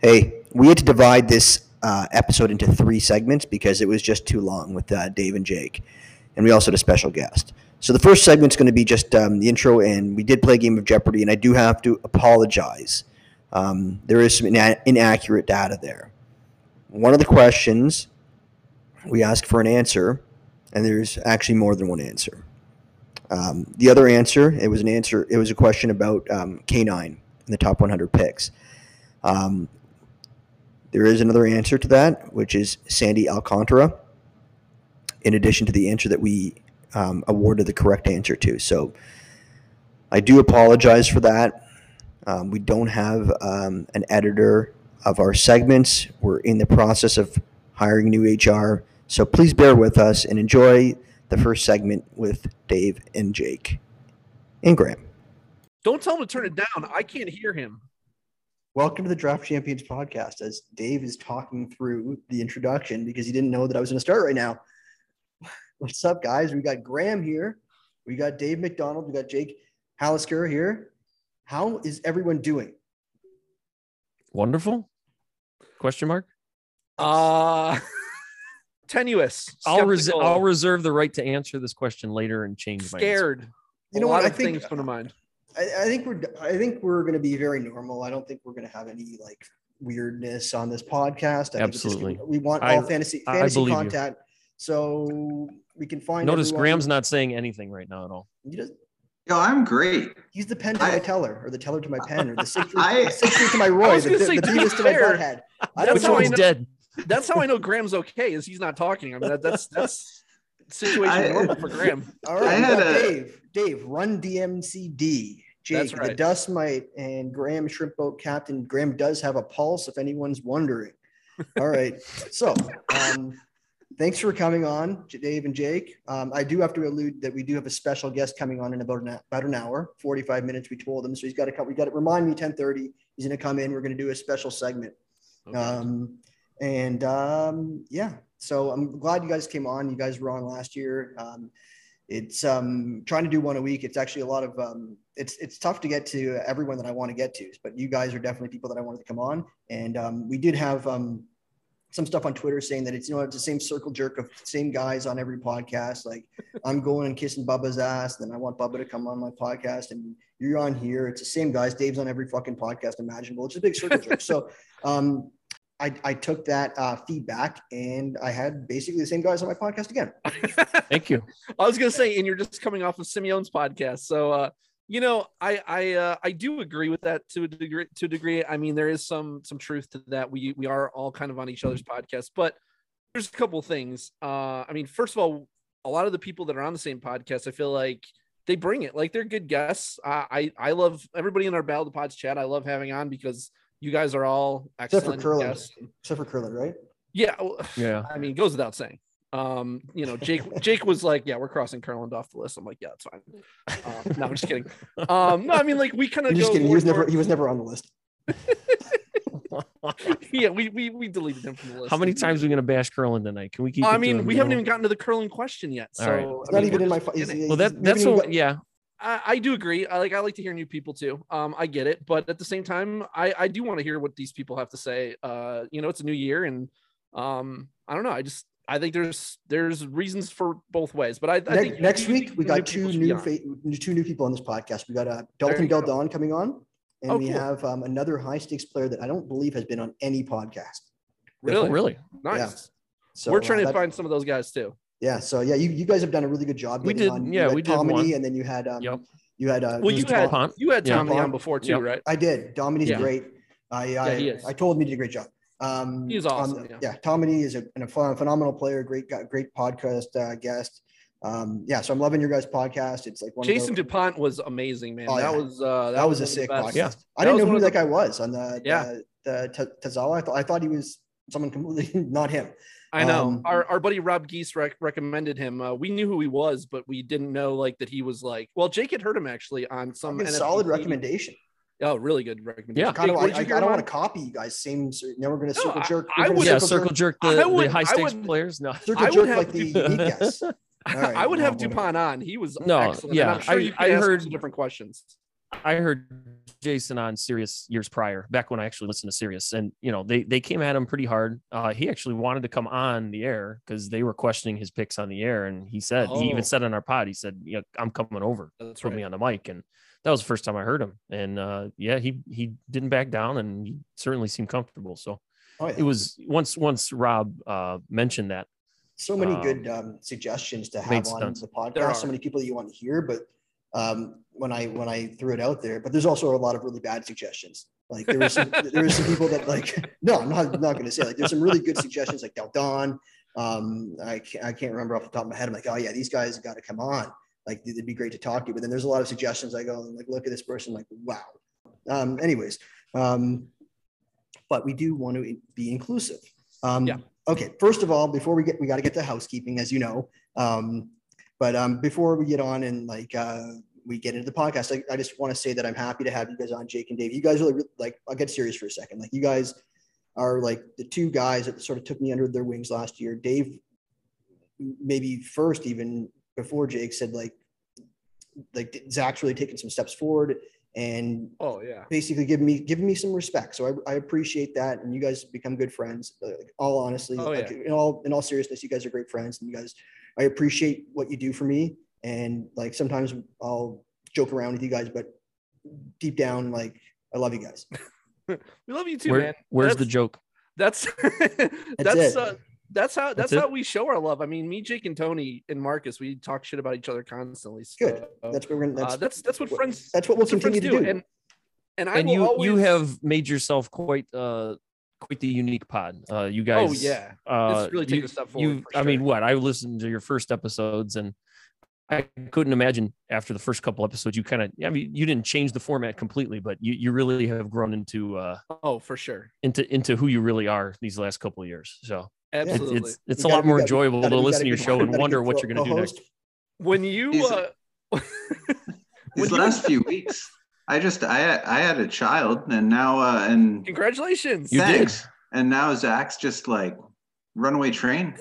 Hey, we had to divide this uh, episode into three segments because it was just too long with uh, Dave and Jake, and we also had a special guest. So the first segment's going to be just um, the intro, and we did play a game of Jeopardy, and I do have to apologize. Um, there is some ina- inaccurate data there. One of the questions we asked for an answer, and there's actually more than one answer. Um, the other answer, it was an answer. It was a question about um, K9 in the top 100 picks. Um, there is another answer to that, which is Sandy Alcantara. In addition to the answer that we um, awarded the correct answer to, so I do apologize for that. Um, we don't have um, an editor of our segments. We're in the process of hiring new HR, so please bear with us and enjoy the first segment with Dave and Jake and Graham. Don't tell him to turn it down. I can't hear him. Welcome to the Draft Champions podcast. As Dave is talking through the introduction because he didn't know that I was going to start right now. What's up, guys? We got Graham here. We got Dave McDonald. We got Jake Hallisker here. How is everyone doing? Wonderful? Question mark. Uh tenuous. I'll, res- I'll reserve the right to answer this question later and change my answer. scared. You a know lot what? I of think- things come to mind. I, I think we're I think we're going to be very normal. I don't think we're going to have any like weirdness on this podcast. I think Absolutely. gonna- we want I- all fantasy I fantasy believe you. so we can find. Notice everyone- Graham's not saying anything right now at all. He does, Yo, I'm great. he's the pen to I- my teller, or the teller to my pen, or the six I- the six to my Roy, was the, gonna the, say, the to be Beavis to my fair, butthead. I that's don't how Which know. I one's know- dead? That's how I know Graham's okay. Is he's not talking. I mean, that, that's that's situation I- normal for Graham. All right, I had a- Dave. Dave, run DMCD. Jake, That's the right. dust mite, and Graham shrimp boat captain. Graham does have a pulse, if anyone's wondering. All right, so um, thanks for coming on, Dave and Jake. Um, I do have to allude that we do have a special guest coming on in about an about an hour, forty five minutes. We told him, so he's got to come. We got to remind me ten thirty. He's going to come in. We're going to do a special segment. Um, and um, yeah, so I'm glad you guys came on. You guys were on last year. Um, it's um, trying to do one a week. It's actually a lot of um, it's it's tough to get to everyone that I want to get to, but you guys are definitely people that I wanted to come on. And um, we did have um, some stuff on Twitter saying that it's you know it's the same circle jerk of same guys on every podcast. Like I'm going and kissing Bubba's ass, then I want Bubba to come on my podcast, and you're on here. It's the same guys. Dave's on every fucking podcast imaginable. It's a big circle jerk. So um, I, I took that uh, feedback and I had basically the same guys on my podcast again. Thank you. I was gonna say, and you're just coming off of Simeon's podcast, so uh, you know, I I uh, I do agree with that to a degree. To a degree, I mean, there is some some truth to that. We we are all kind of on each other's podcasts, but there's a couple things. Uh, I mean, first of all, a lot of the people that are on the same podcast, I feel like they bring it. Like they're good guests. Uh, I I love everybody in our Battle of the Pods chat. I love having on because you guys are all Except for excellent Curlin. guests. Except for Curlin, right? Yeah, well, Yeah. I mean, goes without saying. Um, you know, Jake Jake was like, "Yeah, we're crossing Curlin off the list." I'm like, "Yeah, it's fine." Uh, no, I'm just kidding. Um, no, I mean, like we kind of just kidding. He was never he was never on the list. yeah, we, we we deleted him from the list. How many times are we gonna bash curling tonight? Can we keep? I mean, a we haven't even gotten to the curling question yet. All So right. It's I not mean, even in my. just fu- beginning. he's- Well, he's- that that's what. got- Yeah. I, I do agree. I like I like to hear new people too. Um, I get it, but at the same time, I I do want to hear what these people have to say. Uh, you know, it's a new year, and um, I don't know. I just I think there's there's reasons for both ways, but I, I Ne- think next week we got two new fa- two new people on this podcast. We got uh, Dalton. Del Don coming on, and Oh, we cool. have um, another high stakes player that I don't believe has been on any podcast. Really? Really? Nice. So We're trying uh, to that- find some of those guys too. Yeah, so yeah, you, you guys have done a really good job. We getting did- on. Yeah, had we did Tomedy, one. and then you had um, Yep. you had uh, Well, you had Tom- you had Yeah. On before too, Yep. right? I did. Dominy's Yeah. great. I I, he is. I told him he did a great job. Um, He is on awesome, the- yeah. yeah, Tommy is a, a phenomenal player. Great guy, great podcast uh, guest. Um, yeah, so I'm loving your guys' podcast. It's like one Jason of the, Dupont was amazing, man. Oh, that yeah. was uh, that, was a one of the sick podcast. Yeah. I That didn't know who of that the- guy was on the Yeah. the, the T- Tazawa. I thought I thought he was someone completely not him. I know. Um, our, our buddy Rob Geese rec- recommended him. Uh, we knew who he was, but we didn't know like that he was like. Well, Jake had heard him actually on some Fucking NFC solid TV. recommendation. Oh, really good recommendation. Yeah. Kind of, Jake, I, I, you I hear don't want to copy you guys. Same. Now we're going to No, circle jerk. I we're gonna would- Yeah. circle Circle jerk, jerk the, would- the high stakes would- players. No. circle I would jerk have like the unique guess. All right, I would well, have. Dupont on. He was No, excellent. yeah, I'm sure I- you I could ask him heard- different questions. I heard Jason on Sirius years prior, back when I actually listened to Sirius, and you know they they came at him pretty hard. Uh, he actually wanted to come on the air because they were questioning his picks on the air, and he said he Oh. even said on our pod, he said, "Yeah, I'm coming over, That's put right. me on the mic," and that was the first time I heard him. And uh, yeah, he he didn't back down, and he certainly seemed comfortable. So Oh, yeah. it was once once Rob uh, mentioned that. so many um, good um, suggestions to have on sense. the There podcast. So many people that you want to hear, but um, when I when I threw it out there, but there's also a lot of really bad suggestions. Like there was some there some people that like no, I'm not I'm not going to say like there's some really good suggestions like Del Don. Um, I can't, I can't remember off the top of my head. I'm like, oh yeah, these guys got to come on. Like it'd be great to talk to you. But then there's a lot of suggestions. I go and like, look at this person. Like, wow. Um, anyways, um, but we do want to be inclusive. Um, Yeah. Okay. First of all, before we get, we got to get to housekeeping, as you know. Um, but um, before we get on and like uh, we get into the podcast, I, I just want to say that I'm happy to have you guys on, Jake and Dave. You guys really like. I'll get serious for a second. Like you guys are like the two guys that sort of took me under their wings last year. Dave, maybe first, even before Jake said like, like Zach's really taken some steps forward and Oh yeah. basically giving me giving me some respect. So I, I appreciate that, and you guys become good friends. Like, all honestly, Oh, like, yeah. in all in all seriousness, you guys are great friends, and you guys, I appreciate what you do for me. And like sometimes I'll joke around with you guys, but deep down, like I love you guys. We love you too, Where, man. where's the joke? That's that's it. uh, that's how that's, That's how we show our love. I mean, me, Jake, and Tony and Marcus, we talk shit about each other constantly. Good. That's what we're gonna. That's uh, that's that's what what- friends. that's what we'll continue to do. And and I and will you always, you have made yourself quite uh quite the unique pod. Uh, you guys. Oh yeah. Uh, It's really taken you- a step forward, You, for I mean, what? I listened to your first episodes, and I couldn't imagine after the first couple episodes, you kind of. I mean, you didn't change the format completely, but you you really have grown into uh Oh, for sure. into into who you really are these last couple of years. So it's Absolutely. it's, it's We a lot more got- enjoyable gotta- to listen to your show and wonder what you're going to do next. when you uh, These when you- last few weeks, I just I I had a child, and now uh, and congratulations. You did. thanks. And now Zach's just like runaway train.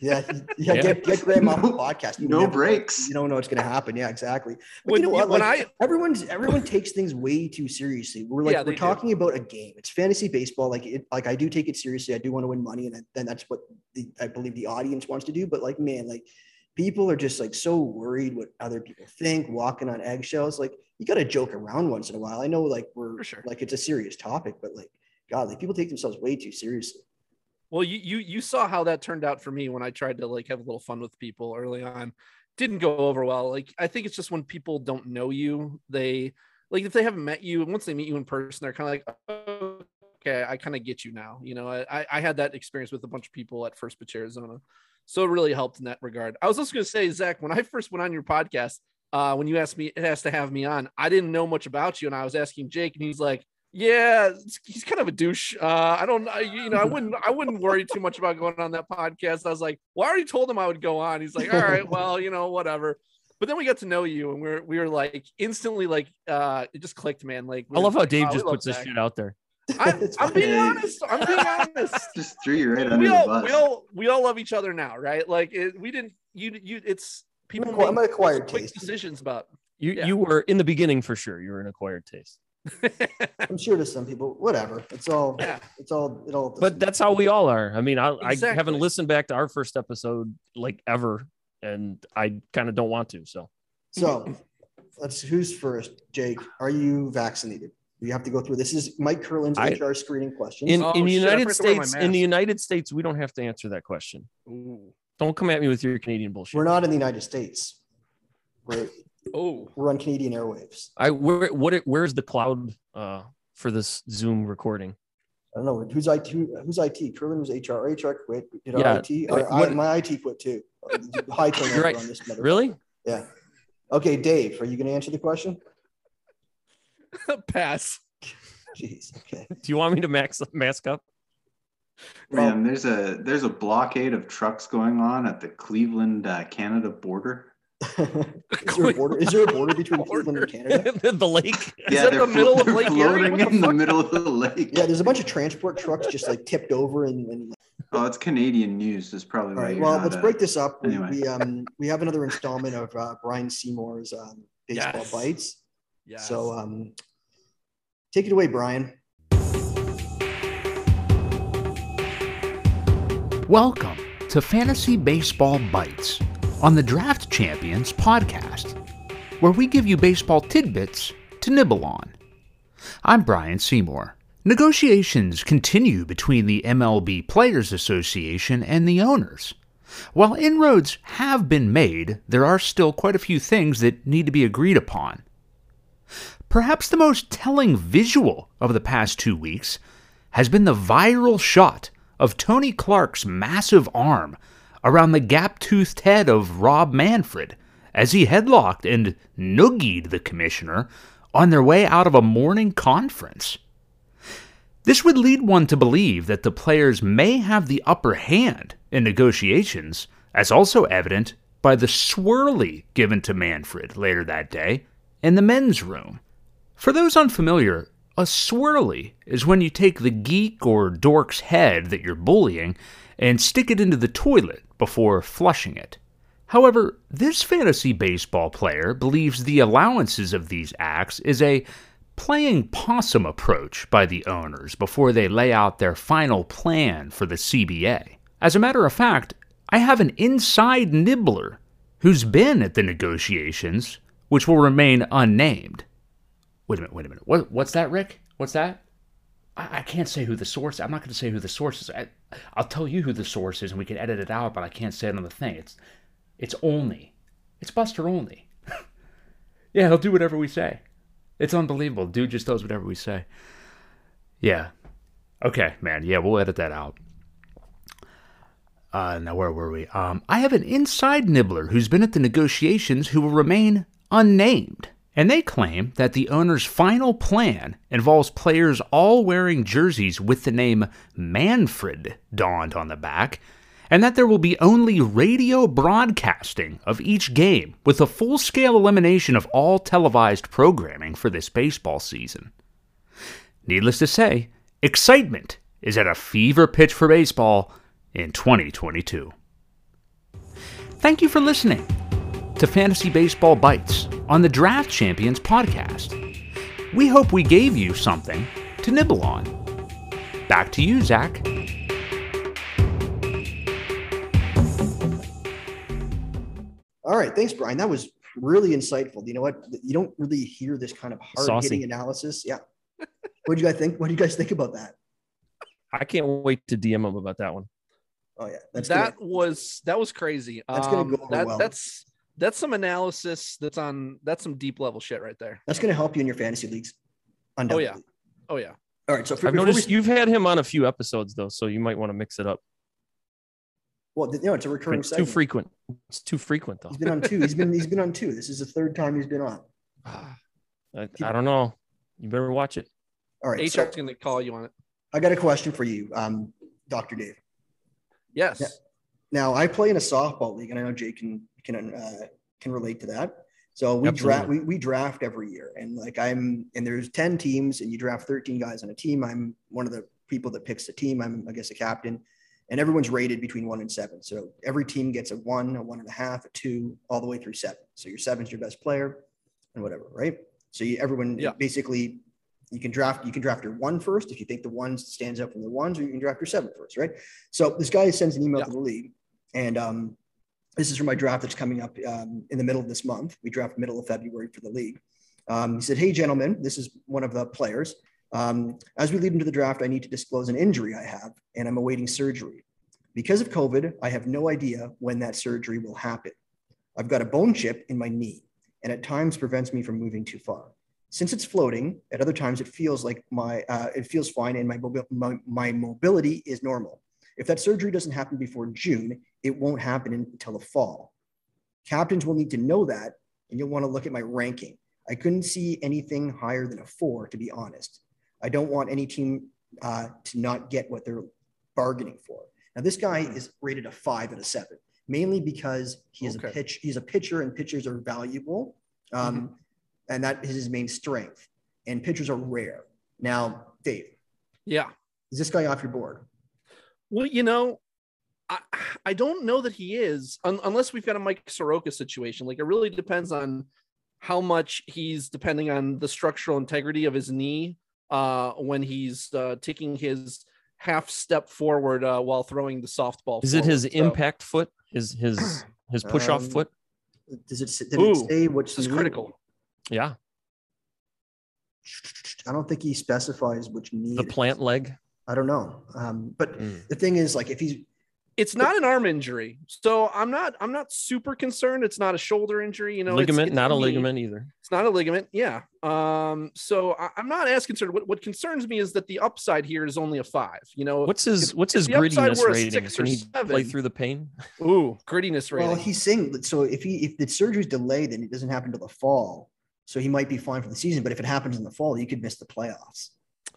Yeah, yeah. Yeah. Get, get Graham off the podcast. You no never breaks. You don't know what's going to happen. Yeah, exactly. But when you know what? when Like, I everyone's everyone takes things way too seriously. We're like Yeah, we're they do. talking about a game. It's fantasy baseball. Like it, like I do take it seriously. I do want to win money, and then that's what the, I believe the audience wants to do. But like, man, like people are just like so worried what other people think, walking on eggshells. Like you got to joke around once in a while. I know, like we're sure. like it's a serious topic, but like God, like people take themselves way too seriously. Well, you you you saw how that turned out for me when I tried to like have a little fun with people early on. Didn't go over well. Like I think it's just when people don't know you, they like if they haven't met you, once they meet you in person, they're kind of like, "Oh, okay, I kind of get you now. You know, I I had that experience with a bunch of people at First Pitch Arizona, so it really helped in that regard. I was also going to say, Zach, when I first went on your podcast, uh, when you asked me, it has to have me on. I didn't know much about you, and I was asking Jake, and he's like. Yeah, he's kind of a douche. Uh, I don't, I, you know, I wouldn't, I wouldn't worry too much about going on that podcast. I was like, well, I already told him I would go on. He's like, all right, well, you know, whatever. But then we got to know you, and we're we were like instantly like, uh, it just clicked, man. Like, I love how Dave "Wow, just love puts this shit out there. I'm, I'm being honest. I'm being honest. Just threw you right under we the all, bus. we all, we all love each other now, right? Like, it, we didn't, you, you, it's people acqui- I'm make an acquired quick taste. decisions about. You Yeah. you were in the beginning for sure. You were an acquired taste. I'm sure to some people, whatever. It's all. Yeah. It's all. It all. But that's how we all are. I mean, I, I haven't listened back to our first episode like ever, and I kind of don't want to. So So let's who's first? Jake, are you vaccinated? You have to go through this is Mike Curlin's I- HR screening questions. in Oh, in the oh, United forgot to wear my States, in the. United States, we don't have to answer that question. Ooh. Don't come at me with your Canadian bullshit. we're not in the United States. We're Oh, we're on Canadian airwaves. I where what it- where's the cloud uh for this Zoom recording? I don't know who's IT. Who's IT? Curlin was HR. HR quit. Did our Yeah. IT? Uh, Our- I- my IT quit too. High turnover right. on this. motherfucker. Really? Yeah. Okay, Dave, are you going to answer the question? pass. Jeez. Okay. Do you want me to max mask up? Man, there's a there's a blockade of trucks going on at the Cleveland uh, Canada border. is, there a border, is there a border between Cleveland and Canada? the, the lake. Is that they're the middle of Lake Erie? floating What the in the middle of the lake. Yeah, there's a bunch of transport trucks just like tipped over and, and Oh, it's Canadian news. Is probably All why Well, let's uh, break this up. We, anyway. we um we have another installment of uh, Brian Seymour's um, baseball Yes. bites. Yeah. So um, Take it away, Brian. Welcome to Fantasy Baseball Bites on the Draft Champions podcast, where we give you baseball tidbits to nibble on. I'm Brian Seymour. Negotiations continue between the MLB Players Association and the owners. While inroads have been made, there are still quite a few things that need to be agreed upon. Perhaps the most telling visual of the past two weeks has been the viral shot of Tony Clark's massive arm around the gap toothed head of Rob Manfred as he headlocked and noogied the commissioner on their way out of a morning conference. This would lead one to believe that the players may have the upper hand in negotiations, as also evident by the swirly given to Manfred later that day in the men's room. For those unfamiliar, a swirly is when you take the geek or dork's head that you're bullying and stick it into the toilet before flushing it. However, this fantasy baseball player believes the allowances of these acts is a playing possum approach by the owners before they lay out their final plan for the CBA. As a matter of fact, I have an inside nibbler who's been at the negotiations, which will remain unnamed. Wait a minute, wait a minute. What, what's that, Rick? What's that? I, I can't say who the source. I'm not going to say who the source is. I, I'll tell you who the source is, and we can edit it out. But I can't say it on the thing. It's, it's only It's Buster only. yeah, he'll do whatever we say. It's unbelievable. Dude just does whatever we say. Yeah. Okay, man. Yeah, we'll edit that out. Uh, now, where were we? Um, I have an inside nibbler who's been at the negotiations who will remain unnamed. And they claim that the owner's final plan involves players all wearing jerseys with the name Manfred donned on the back, and that there will be only radio broadcasting of each game with a full scale elimination of all televised programming for this baseball season. Needless to say, excitement is at a fever pitch for baseball in 2022. Thank you for listening to Fantasy Baseball Bites on the Draft Champions podcast. We hope we gave you something to nibble on. Back to you, Zach. All right, thanks, Brian. That was really insightful. You know what? You don't really hear this kind of hard hitting analysis. Yeah. what do you guys think? What do you guys think about that? I can't wait to DM him about that one. Oh yeah, that's that gonna, was that was crazy. That's um, gonna go that, well. That's that's some analysis that's on that's some deep level shit right there. That's going to help you in your fantasy leagues. Oh yeah, oh yeah. All right. So for, I've noticed we... you've had him on a few episodes though, so you might want to mix it up. Well, you know, it's a recurring. It's too frequent. It's too frequent though. He's been on two. He's been he's been on two. This is the third time he's been on. I, I don't know. You better watch it. All right. HR's so, going to call you on it. I got a question for you, um, Doctor Dave. Yes. Now, now, I play in a softball league, and I know Jake can can uh, can relate to that. So we draft we, we draft every year, and like I'm and there's ten teams, and you draft thirteen guys on a team. I'm one of the people that picks the team. I'm I guess a captain, and everyone's rated between one and seven. So every team gets a one, a one and a half, a two, all the way through seven. So your seven's your best player, and whatever, right? So you, everyone yeah. basically you can draft you can draft your one first if you think the one stands out from the ones, or you can draft your seven first, right? So this guy sends an email yeah. to the league, and um, this is for my draft that's coming up um, in the middle of this month. We draft middle of February for the league. Um, he said, Hey, gentlemen, this is one of the players. Um, as we lead into the draft, I need to disclose an injury I have, and I'm awaiting surgery. Because of COVID, I have no idea when that surgery will happen. I've got a bone chip in my knee, and at times prevents me from moving too far. Since it's floating, at other times it feels like my uh, it feels fine, and my, my my mobility is normal. If that surgery doesn't happen before June, it won't happen until the fall. Captains will need to know that, and you'll want to look at my ranking. I couldn't see anything higher than a four, to be honest. I don't want any team uh, to not get what they're bargaining for. Now, this guy hmm. is rated a five and a seven, mainly because he is okay. a pitch. He's a pitcher, and pitchers are valuable, um, mm-hmm. and that is his main strength. And pitchers are rare. Now, Dave. Yeah. Is this guy off your board? Well, you know, I, I don't know that he is un, unless we've got a Mike Soroka situation. Like it really depends on how much he's depending on the structural integrity of his knee uh, when he's uh, taking his half step forward uh, while throwing the softball. Is it his. So, impact foot? His his his push off Um, foot? Does it did Ooh, it say which is knee? critical. Yeah, I don't think he specifies which knee. the it is. plant leg. I don't know. Um, but Mm. the thing is, like, if he's It's not an arm injury, so I'm not I'm not super concerned. It's not a shoulder injury, you know. ligament, it's not a knee. ligament either. It's not a ligament. Yeah. Um. So I, I'm not as concerned. What, what concerns me is that the upside here is only a five. You know. What's his if- what's if his grittiness rating? six Can or he play through the pain? Ooh, grittiness rating. well, he's saying so. If he if the surgery's delayed, then it doesn't happen until the fall. So he might be fine for the season. But if it happens in the fall, he could miss the playoffs,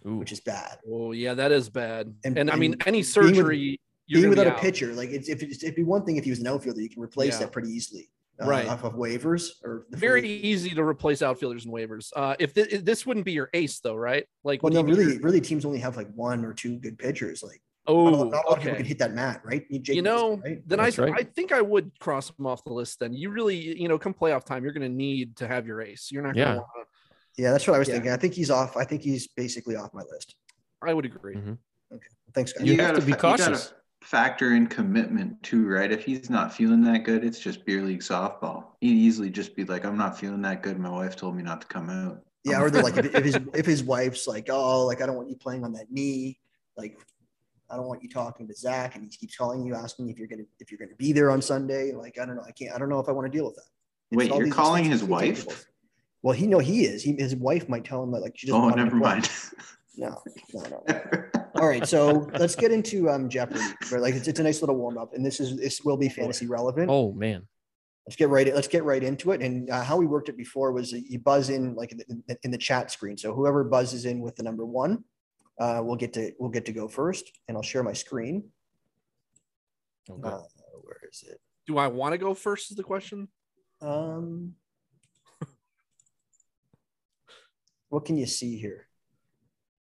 Ooh. which is bad. oh yeah, that is bad. And- And, I mean, and any with- surgery, you're Being without be a out. pitcher, like it's if it's, it'd be one thing if he was an outfielder, you can replace Yeah. that pretty easily, uh, Right. Off of waivers or Very free- easy to replace outfielders and waivers. Uh, if thi- this wouldn't be your ace though, right? Like, Well, no, really, your- really, teams only have like one or two good pitchers. Like, not, a- Oh, not a lot of people can hit that mat, right? You, You Wilson, know, right? then I, right. I think I would cross him off the list. Then you really, you know, come playoff time, you're going to need to have your ace. You're not going to Yeah. want to. yeah, that's what I was Yeah. thinking. I think he's off. I think he's basically off my list. I would agree. Mhm. Thanks, guys. You have gotta to be fa- you gotta cautious. Factor in commitment too, right? If he's not feeling that good, it's just beer league softball. He'd easily just be like, "I'm not feeling that good. My wife told me not to come out." Yeah, or they're like if, if his if his wife's like, oh, like I don't want you playing on that knee, like I don't want you talking to Zach, and he keeps calling you, asking if you're gonna if you're gonna be there on Sunday. Like I don't know, I can't, I don't know if I want to deal with that. It's Wait, you're calling his wife? Well, he know he is. He, his wife might tell him that like she doesn't Oh, never mind. No, no, no. All right, so let's get into um Jeopardy. Right, like it's, it's a nice little warm up, and this is this will be fantasy relevant. Oh man. let's get right let's get right into it and uh, how we worked it before was you buzz in like in the, in the chat screen so whoever buzzes in with the number one uh, we'll get to we'll get to go first and i'll share my screen Okay. uh, where is it Do I want to go first? Is the question. um what can you see here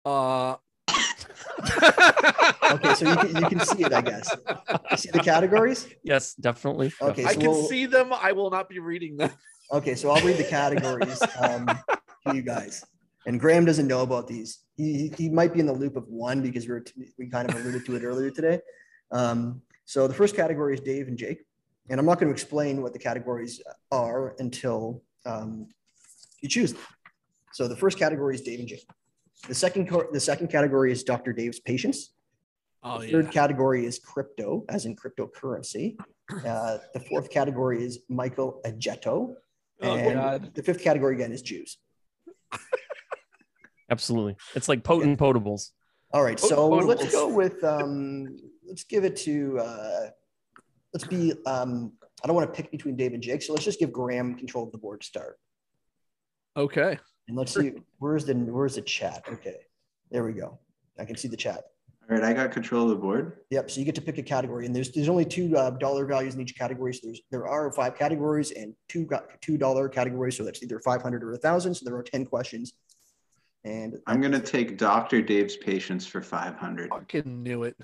Uh. okay so you can, you can see it i guess you see the categories yes, definitely. Okay, I can we'll- see them. I will not be reading them. Okay, so I'll read the categories um, to you guys. And Graham doesn't know about these. He, he he might be in the loop of one because we were we kind of alluded to it earlier today. Um, so the first category is Dave and Jake, and I'm not going to explain what the categories are until um, you choose them. So the first category is Dave and Jake. The second co- the second category is Dr. Dave's patients. Oh The third category is crypto, as in cryptocurrency. Uh, the fourth category is Michael Agetto. Oh And God. the fifth category again is Jews. Absolutely. It's like potent potables. All right, Oh, so oh, let's go with um, let's give it to uh, let's be um, I don't want to pick between Dave and Jake, so let's just give Graham control of the board to start. Okay. And let's see where's the where's the chat? Okay, there we go. I can see the chat. All right, I got control of the board. Yep. So you get to pick a category, and there's there's only two uh, dollar values in each category. So there's there are five categories and two got two dollar categories. So that's either five hundred or a thousand. So there are ten questions. And I'm gonna take Dr. Dave's patients for 500. Fucking knew it.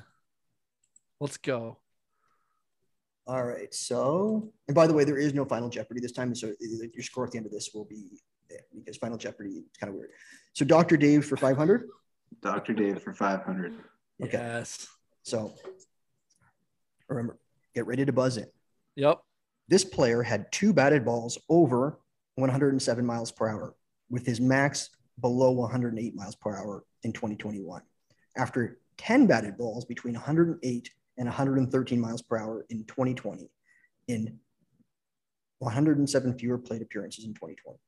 Let's go. All right. So, and by the way, there is no Final Jeopardy this time. So your score at the end of this will be there because Final Jeopardy is kind of weird. So Dr. Dave for 500. Dr. Dave for 500. Okay. Yes. So remember, get ready to buzz in. Yep. This player had two batted balls over 107 miles per hour with his max below 108 miles per hour in 2021. After 10 batted balls between 108 and 113 miles per hour in 2020 in 107 fewer plate appearances in 2020.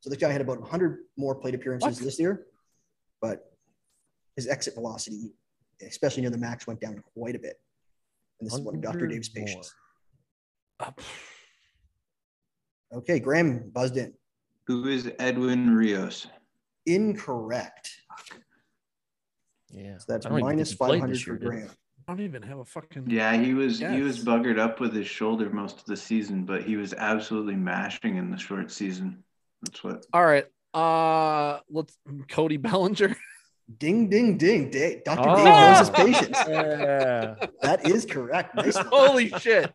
So this guy had about 100 more plate appearances What? this year, but his exit velocity, especially near the max, went down quite a bit. And this is one of Dr. 100 Dave's patients. Uh, Okay, Graham buzzed in. Who is Edwin Rios? Incorrect. Yeah. So that's I don't even think minus he played 500 for year, did? Graham. I don't even have a fucking. Yeah, he was he was buggered up with his shoulder most of the season, but he was absolutely mashing in the short season. That's what All right. Uh, let's Cody Bellinger. Ding, ding, ding. Da- Dr. Oh. Dave knows his patients. Yeah. That is correct. Nice. Holy shit!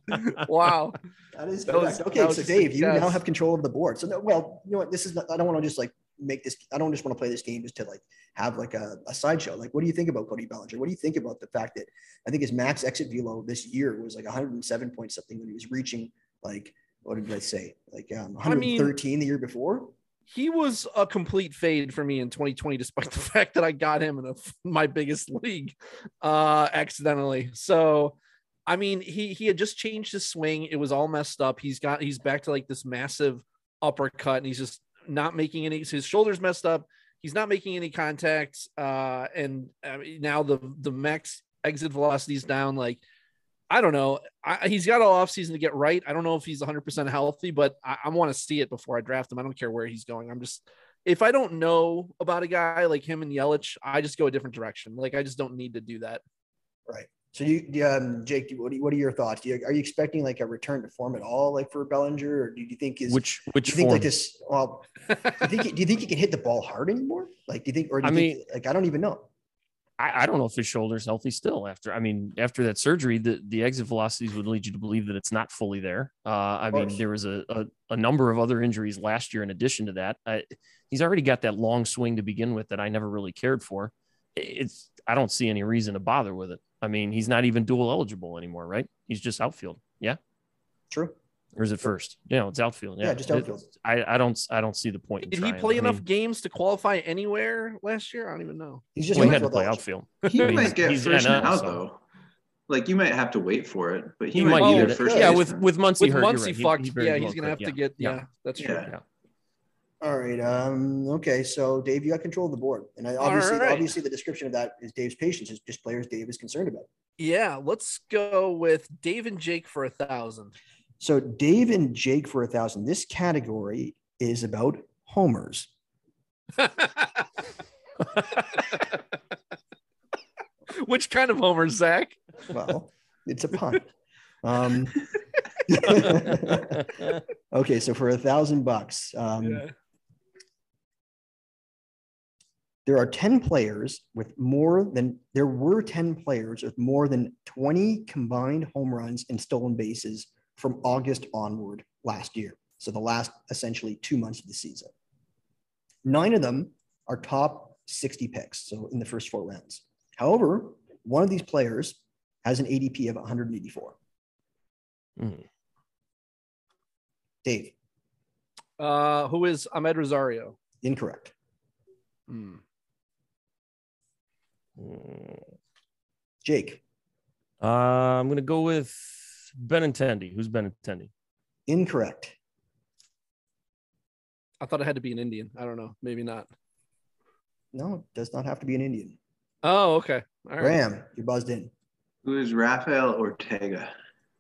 Wow. That is That was- correct. Okay, so a Dave, you now have control of the board. So, no, well, you know what? This is not, I don't want to just like make this. I don't just want to play this game just to like have like a, a sideshow. Like, what do you think about Cody Bellinger? What do you think about the fact that I think his max exit velo this year was like 107 point something when he was reaching like what did I say? Like um, I mean- 113 the year before. he was a complete fade for me in 2020 despite the fact that i got him in a, my biggest league uh accidentally so i mean he he had just changed his swing it was all messed up he's got he's back to like this massive uppercut and he's just not making any his shoulders messed up he's not making any contacts uh and I mean, now the the max exit velocity is down like I don't know. I, he's got all offseason to get right. I don't know if he's 100% healthy, but I, I want to see it before I draft him. I don't care where he's going. I'm just, if I don't know about a guy like him and Yelich, I just go a different direction. Like, I just don't need to do that. Right. So you, um, Jake, what, do what are your thoughts? Do you, are you expecting like a return to form at all, like for Bellinger, or do you think is Which do which you think form? like this? Well, do you think do you think he can hit the ball hard anymore? Like, do you think, or do I you think, like I don't even know. I, I don't know if his shoulder's healthy still after. I mean, after that surgery, the, the exit velocities would lead you to believe that it's not fully there. Uh, I mean, there was a, a, a number of other injuries last year in addition to that. I, he's already got that long swing to begin with that I never really cared for. It's I don't see any reason to bother with it. I mean, he's not even dual eligible anymore, right? He's just outfield. Yeah. True. Or is it first? Yeah, it's outfield. Yeah, Yeah, just It- outfield. I, I don't I don't see the point. in Did he play I enough mean, games to qualify anywhere last year? I don't even know. He's just well, he had to outfield play outfield. He But he's- might get first NL, now so- though. Like you might have to wait for it, but he, He might, might get it. first. Yeah, Yeah, with baseman. with Muncy With hurt, Muncy right. He- fucked, he very yeah, he's gonna have could, to get. Yeah, yeah. that's true. Yeah. All right. Um, okay. So Dave, you got control of the board, and I, obviously, right. obviously, the description of that is Dave's patience. Is just players Dave is concerned about. Yeah, let's go with Dave and Jake for a thousand. So Dave and Jake for a thousand. This category is about homers. Which kind of homer, Zach? Well, it's a pun. Um, okay, so for a thousand bucks, um, Yeah. there are 10 players with more than there were 10 players with more than 20 combined home runs and stolen bases from August onward last year. So the last essentially two months of the season. Nine of them are top 60 picks. So in the first four rounds. However, one of these players has an ADP of 184. Hmm. Dave, Uh, who is Amed Rosario? incorrect. Hmm. Mm. Jake, Uh, I'm gonna go with Benintendi. Who's Benintendi? incorrect. I thought it had to be an Indian. I don't know. Maybe not. No, it does not have to be an Indian. Oh, okay. All right. Graham, you're buzzed in. Who is Rafael Ortega?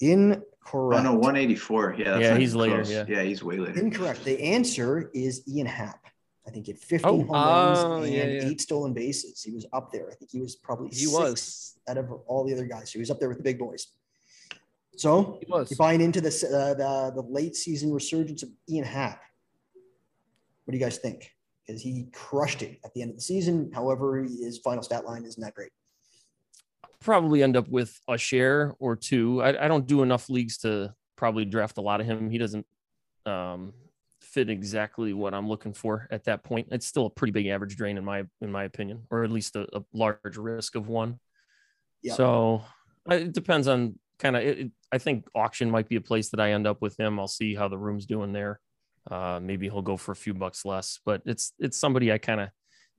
Incorrect. Oh no, 184. Yeah, that's Yeah, he's even later, yeah. yeah, he's way later. Incorrect. The answer is Ian Happ. I think he had 15 Oh. home runs Oh, and yeah, yeah. eight stolen bases. He was up there. I think he was probably He six was. out of all the other guys. So he was up there with the big boys. So He was. buying into this uh, the the late season resurgence of Ian Happ. What do you guys think? Because he crushed it at the end of the season. However, his final stat line isn't that great. Probably end up with a share or two. I, I don't do enough leagues to probably draft a lot of him. He doesn't um, fit exactly what I'm looking for at that point. It's still a pretty big average drain in my in my opinion, or at least a, a large risk of one. Yeah. So it depends on kind of. I think auction might be a place that I end up with him. I'll see how the room's doing there. Uh, maybe he'll go for a few bucks less, but it's it's somebody I kind of.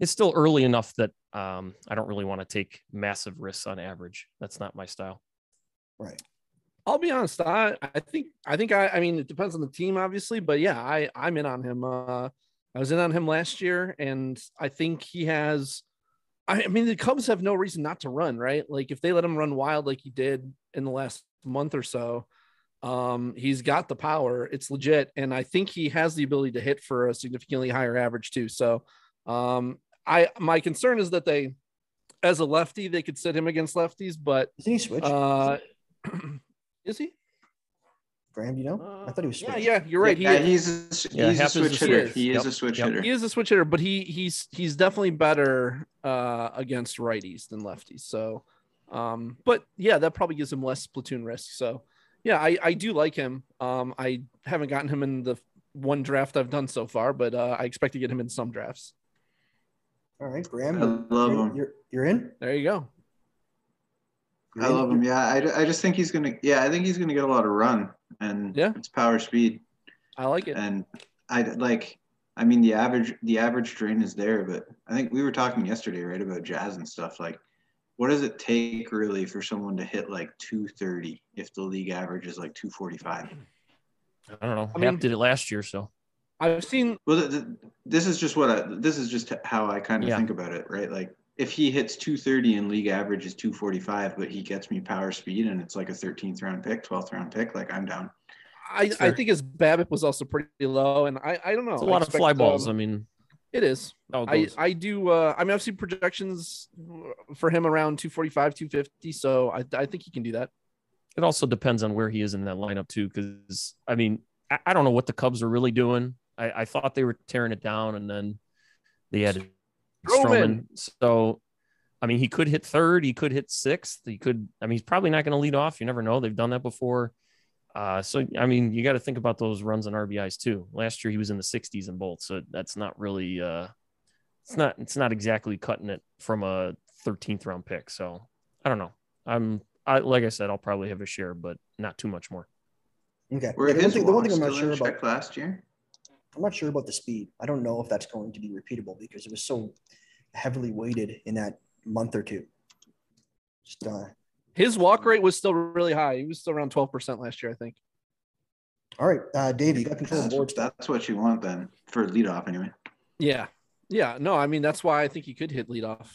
It's still early enough that um, I don't really want to take massive risks on average. That's not my style. Right. I'll be honest. I, I think I think I I mean it depends on the team, obviously, but yeah, I I'm in on him. Uh, I was in on him last year, and I think he has. I I mean, the Cubs have no reason not to run, right? Like if they let him run wild like he did in the last month or so, um, he's got the power. It's legit, and I think he has the ability to hit for a significantly higher average too. So, um, I my concern is that they, as a lefty, they could sit him against lefties, but Isn't he switch? uh, is he? Graham, you know? I thought he was Uh, Yeah, yeah, you're right. He, yeah, he's a, he's Yeah, a is a switch hitter. switch. He is Yep, a switch yep. hitter. he is a switch hitter, but he he's he's definitely better uh, against righties than lefties. So, um, but yeah, that probably gives him less platoon risk. So, yeah, I I do like him. Um, I haven't gotten him in the one draft I've done so far, but uh, I expect to get him in some drafts. All right, Graham. I love you're, him. You're, you're in. There you go. You're I in? love him. Yeah, I, I just think he's gonna. Yeah, I think he's gonna get a lot of run, and Yeah. it's power speed, I like it. and I like. I mean, the average the average drain is there, but I think we were talking yesterday, right, about jazz and stuff. Like, what does it take really for someone to hit like 230 if the league average is like 245? I don't know. I Happ mean- did it last year, so I've seen Well, th- th- this is just what I. This is just how I kind of Yeah. think about it, right? Like, if he hits 230 and league average is 245, but he gets me power speed and it's like a 13th round pick, 12th round pick, like I'm down. I, I think his BABIP was also pretty low, and I, I don't know. it's a lot of fly balls. um, I mean, it is. how I. I do. Uh, I mean, I've seen projections for him around 245, 250. So I, I think he can do that. it also depends on where he is in that lineup too. Because I mean, I, I don't know what the Cubs are really doing. I, I thought they were tearing it down, and then they had. Stroman. So, I mean, he could hit third. He could hit sixth. He could. I mean, he's probably not going to lead off. You never know. They've done that before. Uh, so I mean, you got to think about those runs and RBIs too. Last year he was in the 60s in both, so that's not really. Uh, it's not. It's not exactly cutting it from a 13th round pick. So I don't know. I'm. I like I said, I'll probably have a share, but not too much more. Okay. Were Yeah, the, one his thing, the one thing I'm not sure about. last year? I'm not sure about the speed. I don't know if that's going to be repeatable because it was so heavily weighted in that month or two. Just uh, His walk rate was still really high. He was still around 12% last year, I think. all right, uh, Dave, you got control of That's, the board. what- that's what you want then for leadoff anyway. Yeah. Yeah. No, I mean, that's why I think he could hit leadoff.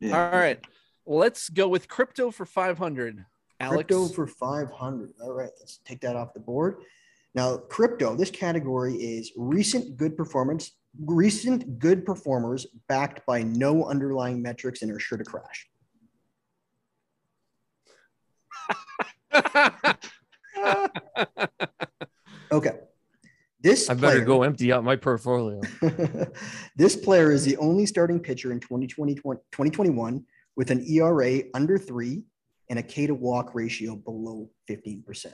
Yeah. All right. Let's go with crypto for 500. Alex. Crypto for 500. All right, let's take that off the board. Now, crypto, this category is recent good performance, recent good performers backed by no underlying metrics and are sure to crash. Okay. This I better player- go empty out my portfolio. this player is the only starting pitcher in 2020, 2021 with an ERA under three and a K to walk ratio below 15%.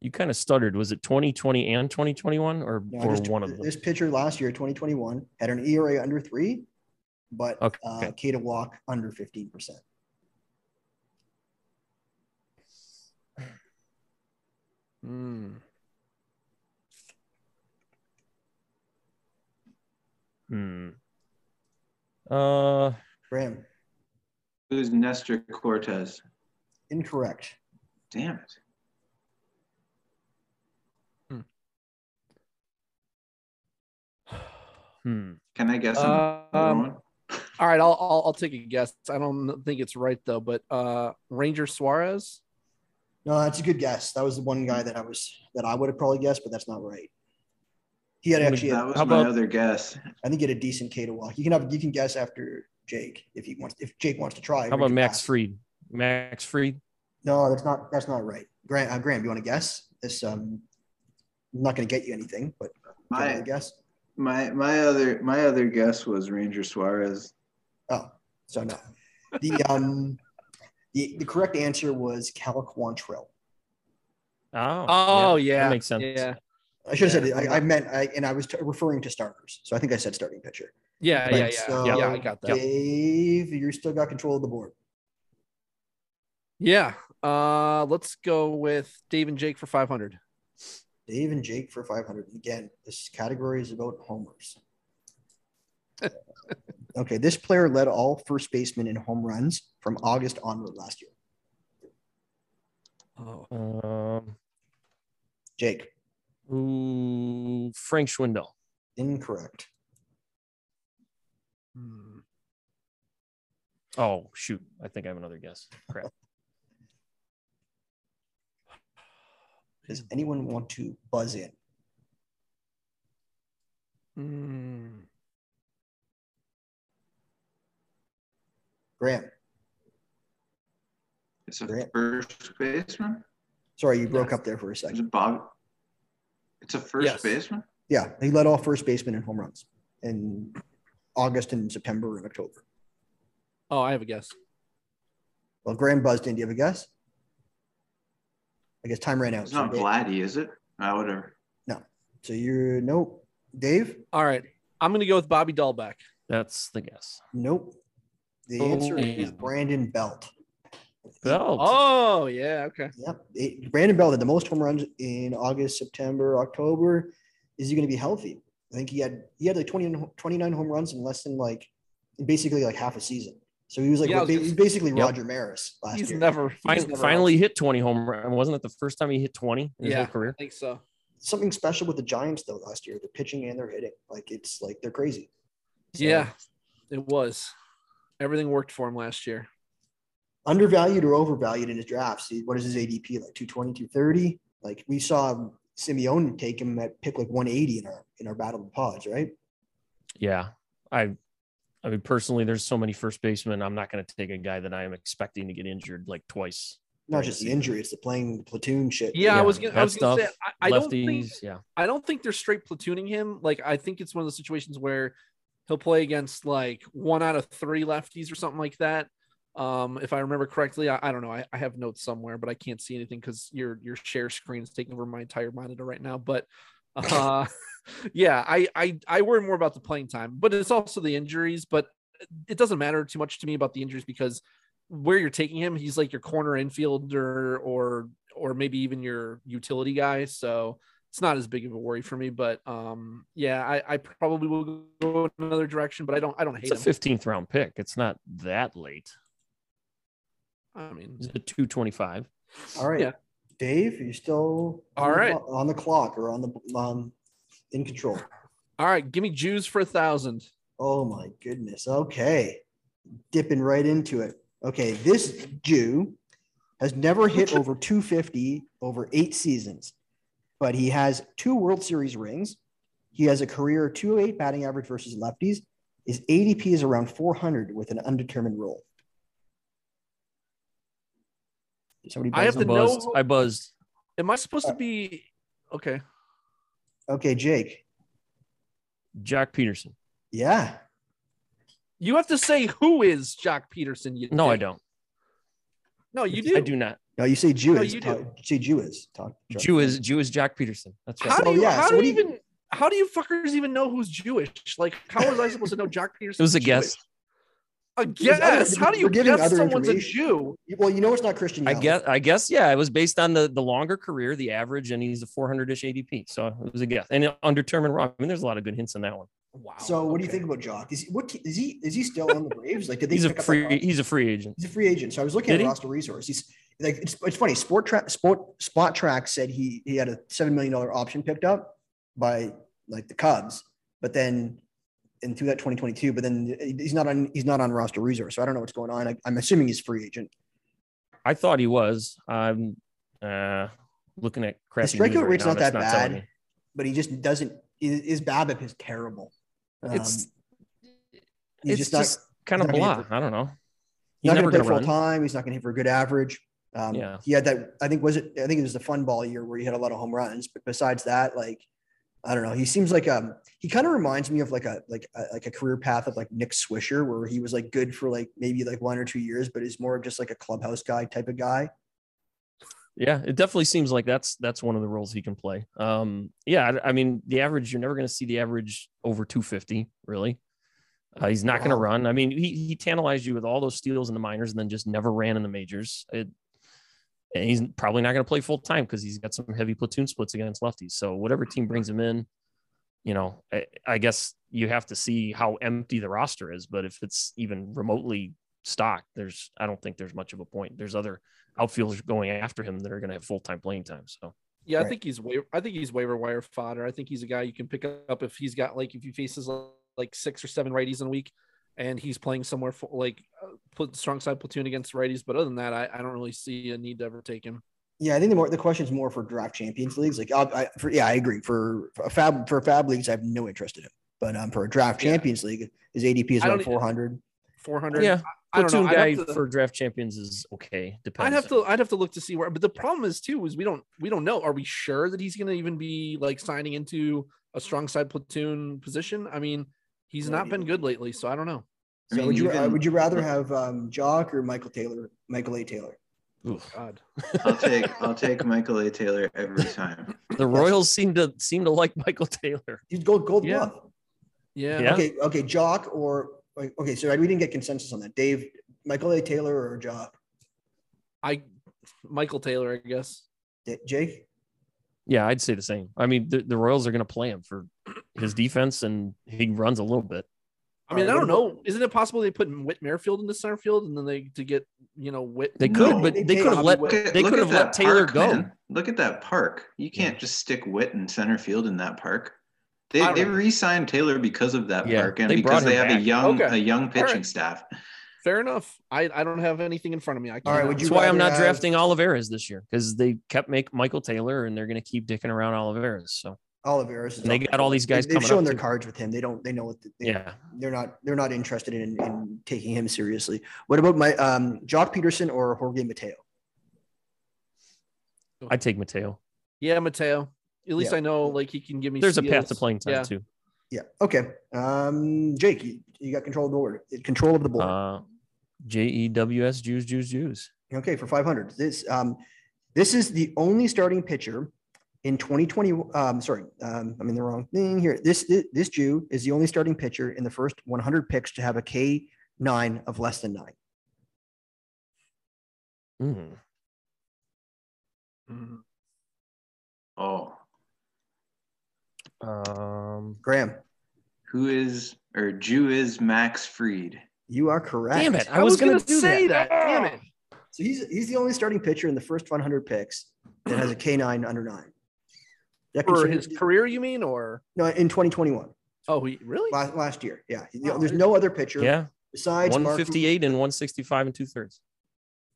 You kind of stuttered. Was it 2020 and 2021 or, No, or just- one of them? This pitcher last year, 2021, had an ERA under three, but Okay. uh, K to walk under 15%. Hmm. Hmm. Uh, Graham, Who's Nestor Cortes? incorrect. Damn it. hmm. Can I guess Uh, another um, one? All right, I'll, I'll I'll take a guess. I don't think it's right though, but uh Ranger Suarez. No, that's a good guess. That was the one guy that I was that I would have probably guessed, but that's not right. He had actually, That was How my about- other guess. I think, he had a decent K to walk. You can have, you can guess after Jake if he wants. If Jake wants to try. How about Max pass. Fried? Max Fried? No, that's not. That's not right. Grant, uh, Graham, you want to guess? This um, I'm not going to get you anything, but do you My guess? my my other my other guess was Ranger Suarez. Oh, so no. The um, the, the correct answer was Cal Quantrill. Oh, Oh yeah, That makes sense. Yeah, I should have Yeah. said it. I, I meant, I, and I was t- referring to starters. So I think I said starting pitcher. yeah, Right, yeah, yeah, so yeah. I got that. Dave, you still got control of the board. Yeah. Uh, let's go with Dave and Jake for 500. Dave and Jake for 500. Again, this category is about homers. okay, this player led all first basemen in home runs from August onward last year. Oh, Um, Jake, ooh, Frank Schwindel. incorrect. hmm. Oh, shoot. I think I have another guess. Crap. Does anyone want to buzz in? Hmm. Graham, It's a Grant. first baseman. sorry, you broke Yes. up there for a second. it Bob? It's a first Yes. baseman. Yeah, he led all first basemen in home runs in August and September and October. Oh, I have a guess. Well, Graham buzzed in. Do you have a guess? I guess time ran out. It's So, not Dave- Vladdy, is it? Uh, whatever. so you're nope. Dave? All right. I'm gonna go with Bobby Dalbec. That's the guess. Nope. The Oh, answer is. Brandon Belt. Belt. Oh yeah, okay. Yep. It- Brandon Belt had the most home runs in August, September, October. Is he going to be healthy? I think he had he had like 20, 29 home runs in less than like basically like half a season. So he was like Yeah, I was ba- gonna he's basically Yep. Roger Maris last He's year. never, he's Fin- never finally hit 20 home run. Wasn't it the first time he hit 20 in his whole career? I think so. Something special with the Giants though last year. They're pitching and they're hitting. Like it's like they're crazy. So, Yeah, it was. Everything worked for him last year. Undervalued or overvalued in his drafts. What is his ADP? Like 220, 230? Like we saw Simeone take him at pick like 180 in our in our battle of the pods, right? Yeah. I I mean personally there's so many first basemen. I'm not going to take a guy that I am expecting to get injured like twice. Not just the the injury, it's the playing the platoon shit. Yeah, I was gonna. I that was gonna say. stuff, I, I don't think. Yeah. I don't think they're straight platooning him. Like I think it's one of those situations where he'll play against like one out of three lefties or something like that. Um, if I remember correctly, I, I don't know. I, I have notes somewhere, but I can't see anything because your your share screen is taking over my entire monitor right now. But uh, yeah, I, I I worry more about the playing time, but it's also the injuries. But it doesn't matter too much to me about the injuries because where you're taking him, he's like your corner infielder or or maybe even your utility guy. So it's not as big of a worry for me. But um, yeah, I, I probably will go in another direction, but I don't I don't hate it. It's a 15th round pick. It's not that late. I mean, It's a 225. All right. Yeah. Dave, are you still All on the right. clo- on the clock or on the um in control? all right, give me Jews for a thousand. Oh my goodness. Okay. Dipping right into it. Okay, this Jew has never hit over 250 over eight seasons, but he has two World Series rings. He has a career 208 batting average versus lefties. His ADP is around 400 with an undetermined role. Did Somebody I have buzz to in? know- I buzzed. Am I supposed Uh, to be okay? Okay, Jake. Joc Pederson. Yeah. You have to say who is Joc Pederson. You No, I don't. No, you do. I do not. No, you say Jew No, is. you talk- you say Jew is. Talk, Jew is Jew is Joc Pederson. That's right. How do you? yeah, how so do you what you- even? How do you fuckers even know who's Jewish? Like, how was I supposed to know Joc Pederson? It was a guess. Jewish? A Because other- guess? How do you we're giving guess someone's a. Jew? Well, you know it's not Christian. I guess I guess yeah, it was based on the the longer career, the average, and he's a 400-ish ADP. So it was a guess. And undetermined wrong. I mean, there's a lot of good hints in that one. Wow. So, what do you think about Joc? Is he what is he? Is he still on the Braves? Like, did they He's a pick up free roster? he's a free agent. He's a free agent. So I was looking Did at he? roster resource. He's like, it's, it's funny. Sport track, sport spot track said he he had a seven million dollar option picked up by like the Cubs, but then and through that 2022, but then he's not on he's not on roster resource. So I don't know what's going on. I, I'm assuming he's free agent. I thought he was. I'm uh looking at crappy strikeout news right rate's not that telling bad. but he just doesn't. His, BABIP is terrible. Um, It's it's just just, not. kind of not blah. I don't know. He's not never going to play full time. He's not going to hit for a good average. Um, Yeah. He had that. I think was it. I think it was the fun ball year where he had a lot of home runs. But besides that, like I don't know. He seems like um. He kind of reminds me of like a like a, like a career path of like Nick Swisher, where he was like good for like maybe like one or two years, but is more of just like a clubhouse guy type of guy. Yeah, it definitely seems like that's that's one of the roles he can play. Um, yeah, I, I mean, the average you're never going to see the average over 250, really. Uh, he's not going to run. I mean, he he tantalized you with all those steals in the minors and then just never ran in the majors. It, and he's probably not going to play full time because he's got some heavy platoon splits against lefties. So whatever team brings him in, you know, I, I guess you have to see how empty the roster is. But if it's even remotely stocked, there's I don't think there's much of a point. There's other outfielders going after him that are going to have full time playing time. So Yeah, I Right. think he's waiver. I think he's waiver wire fodder. I think he's a guy you can pick up if he's got like if he faces like six or seven righties in a week, and he's playing somewhere for like uh, put strong side platoon against righties. But other than that, I, I don't really see a need to ever take him. Yeah, I think the more the question is more for draft champions leagues. Like, I, I, for, yeah, I agree. For, for a fab for fab leagues, I have no interest in him. But um, for a draft Yeah. champions league, his ADP is around don't- four hundred. Four hundred. yeah, I don't platoon guy to- for draft champions is okay. Depends. I'd have to I'd have to look to see where but the problem is too is we don't we don't know. Are we sure that he's gonna even be like signing into a strong side platoon position? I mean, he's not been good lately, so I don't know. I So mean, would you uh, would you rather have um, Joc or Michael Taylor, Michael A. Taylor? Oof. God. I'll take I'll take Michael A. Taylor every time. The Royals seem to seem to like Michael Taylor. He's gold gold Yeah. glove. Yeah. Yeah. Okay, okay, Joc or okay, so we didn't get consensus on that. Dave, Michael A. Taylor or Joc? I Michael Taylor, I guess. D- Jake? Yeah, I'd say the same. I mean, the, the Royals are going to play him for his defense, and he runs a little bit. I mean, I uh, don't know. Isn't it possible they put Whit Merrifield in the center field and then they to get you know Whit? They No, could, but they they could have let Look at- they could have let that Taylor park, go. man. Look at that park. You can't just stick Witt in center field in that park. They they know. re-signed Taylor because of that Yeah, park and they because they him have a young Okay. a young pitching right. staff. Fair enough. I, I don't have anything in front of me. I can't. All right, would you That's why I'm not have- drafting Olivares this year because they kept make Michael Taylor, and they're going to keep dicking around Olivares. So Olivares. And they got all these guys They, have coming shown up their too. cards with him. They don't. They know what. They, yeah, They're not. They're not interested in, in taking him seriously. What about my um, Joc Pederson or Jorge Mateo? I take Mateo. Yeah, Mateo. At least Yeah. I know like he can give me. There's a path to playing time Yeah. too. Yeah. Okay. Um, Jake, you, you got control of the board. Control of the board. Uh, J E W S Jews Jews Jews. Okay, for 500. This um, this is the only starting pitcher in 2020. Um, sorry, um, I'm in the wrong thing here. This this, this Jew is the only starting pitcher in the first 100 picks to have a K nine of less than nine. Mm. Mhm. Oh, Um, Graham, who is or Jew is Max Fried? You are correct. damn it! I, I was, was going gonna say that. that. Damn it. So he's he's the only starting pitcher in the first 100 picks that has a K nine under nine. That For considers- his career, you mean, or no in 2021 oh, he really? last, last year. Yeah, Oh, there's no other pitcher Yeah, besides Mark- 158 and 165 and two thirds.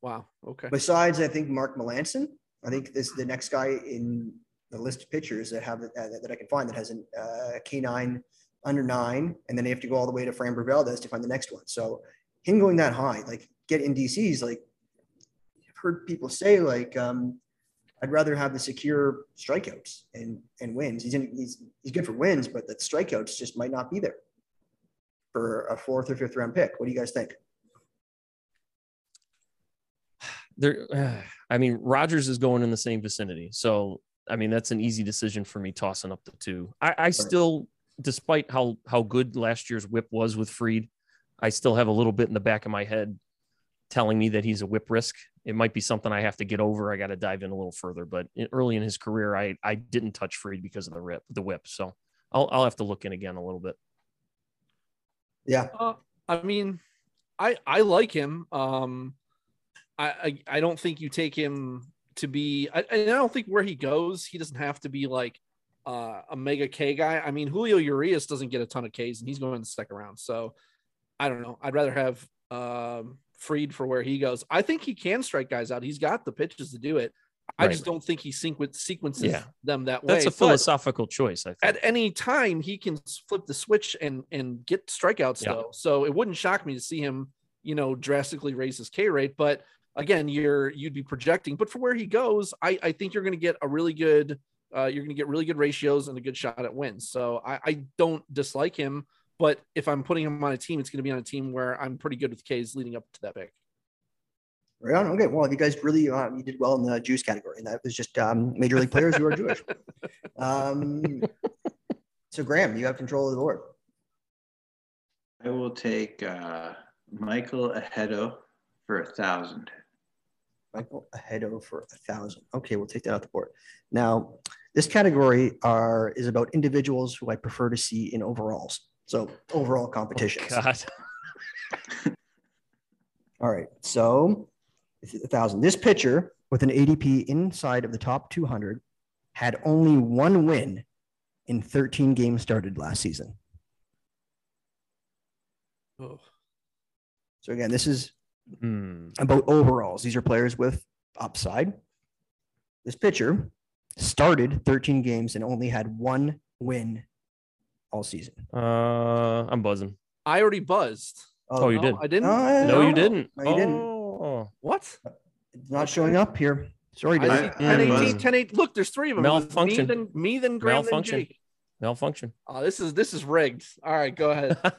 Wow. Okay. Besides, I think Mark Melancon. I think this is the next guy in the list of pitchers that have uh, that I can find that has an uh, K9 under nine, and then you have to go all the way to Framber Valdez to find the next one. So him going that high, like get in DCs, like I've heard people say, like um, I'd rather have the secure strikeouts and and wins. He's in, he's he's good for wins, but the strikeouts just might not be there for a fourth or fifth round pick. What do you guys think? There, I mean, Rogers is going in the same vicinity, so I mean that's an easy decision for me tossing up the two. I, I still, despite how how good last year's whip was with Fried, I still have a little bit in the back of my head telling me that he's a whip risk. It might be something I have to get over. I got to dive in a little further. But in, early in his career, I I didn't touch Fried because of the rip, the whip. So I'll I'll have to look in again a little bit. Yeah, Uh, I mean, I I like him. Um, I I, I don't think you take him to be. I, and I don't think where he goes, he doesn't have to be like uh, a mega K guy. I mean, Julio Urias doesn't get a ton of Ks, and he's going in the second round. So I don't know. I'd rather have um, Fried for where he goes. I think he can strike guys out. He's got the pitches to do it. I Right. just don't think he sequ- sequences Yeah. them that way. That's a But- philosophical choice. I think. at any time he can flip the switch and and get strikeouts Yeah. though. So it wouldn't shock me to see him, you know, drastically raise his K rate. But again, you're you'd be projecting. But for where he goes, I I think you're going to get a really good. Uh, you're going to get really good ratios and a good shot at wins. So I, I don't dislike him, but if I'm putting him on a team, it's going to be on a team where I'm pretty good with K's leading up to that pick. Right on. Okay. Well, you guys really uh, you did well in the Jews category, and that was just um, major league players who are Jewish. Um, so, Graham, you have control of the board. I will take uh, Michael Ahedo for a thousand. Michael Ahedo for a thousand. Okay, we'll take that off the board. Now, this category are is about individuals who I prefer to see in overalls. So, overall competitions. Oh, God. All right. So, a thousand. This pitcher with an ADP inside of the top 200 had only one win in 13 games started last season. Oh. So again, this is Hmm. about overalls. These are players with upside. This pitcher started 13 games and only had one win all season. Uh, I'm buzzing. I already buzzed. Oh, you No, did. I didn't. No, No, No. you didn't. No, you didn't. Oh. What? It's not showing up here. Sorry, I Dave. see 10, 18, buzzed. 10, 8. Look, there's three of them. Malfunction. Me, then, me, then Graham, then Malfunction. Jake. Malfunction. Oh, this is this is rigged. All right, go ahead.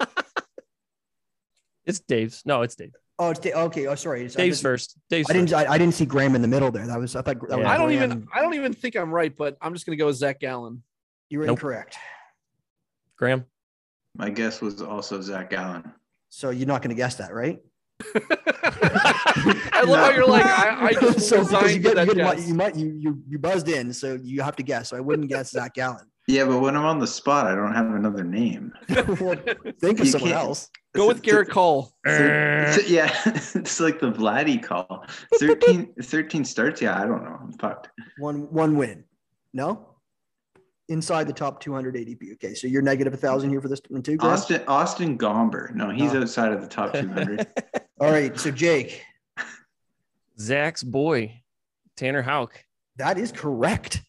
it's Dave's. No, it's Dave. Oh, it's Da- okay. Oh, sorry. It's- I Dave's didn't- first. Dave's I didn't. first. I, I didn't see Graham in the middle there. That was. I thought. That was Yeah. I don't even. I don't even think I'm right, but I'm just gonna go with Zach Gallen. You were Nope. incorrect. Graham. My guess was also Zach Gallen. So you're not going to guess that, right? I love how you're like. I, I just so because you, to get, you, get, you might you you you buzzed in, so you have to guess. So I wouldn't guess Zach Gallen. Yeah, but when I'm on the spot, I don't have another name. well, think of You someone else. Go with Gerrit Cole. It's- yeah, it's like the Vladdy call. 13, 13 starts. Yeah, I don't know. I'm fucked. One one win. No. Inside the top 200 ADP. Okay, so you're negative a thousand here for this one too. Graham? Austin Austin Gomber. No, he's No. outside of the top 200. All right, so Jake, Zach's boy, Tanner Houck. that is correct.